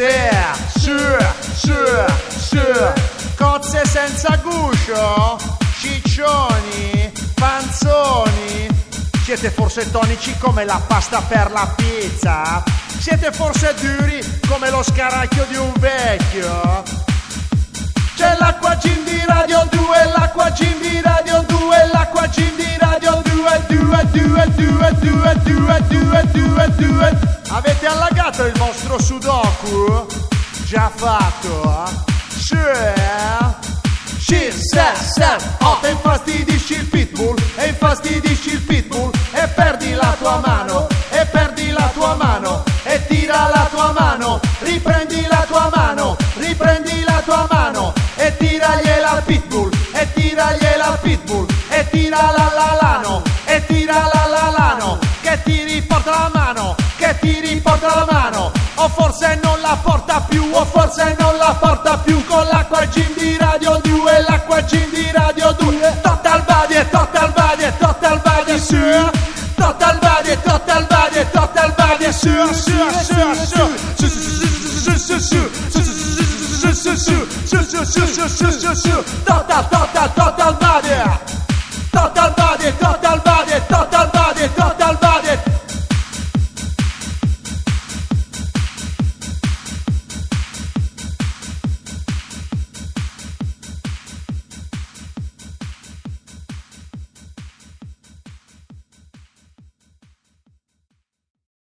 Sì, su, su, su. Cozze senza guscio, ciccioni, panzoni. Siete forse tonici come la pasta per la pizza? Siete forse duri come lo scaracchio di un vecchio? C'è l'acqua gin di Radio 2, l'acqua gin di Radio 2, l'acqua gin di Radio 2, 2, 2, 2, 2, 2, 2, 2, 2. Avete allagato il vostro sudoku? Già fatto? Sì, sì, sì, sì. Oh, e infastidisci il pitbull, e infastidisci il pitbull, e perdi la tua mano, e perdi la tua mano, e tira la tua mano, riprendi la tua mano, riprendi la tua mano, e tiragliela pitbull, e tiragliela pitbull, e tira la la lano, e tira la la lano, che ti riporta la mano, che ti riporta la mano, o forse non la porta più, o forse non la porta più con l'acqua gin di Radio 2, l'acqua gin di Radio 2, total body, total body, total body, su, total body, total body, total body, su, su, su, su, su, su, su, su, su, su, su, su, su, su, su, su, su, total, total, total body.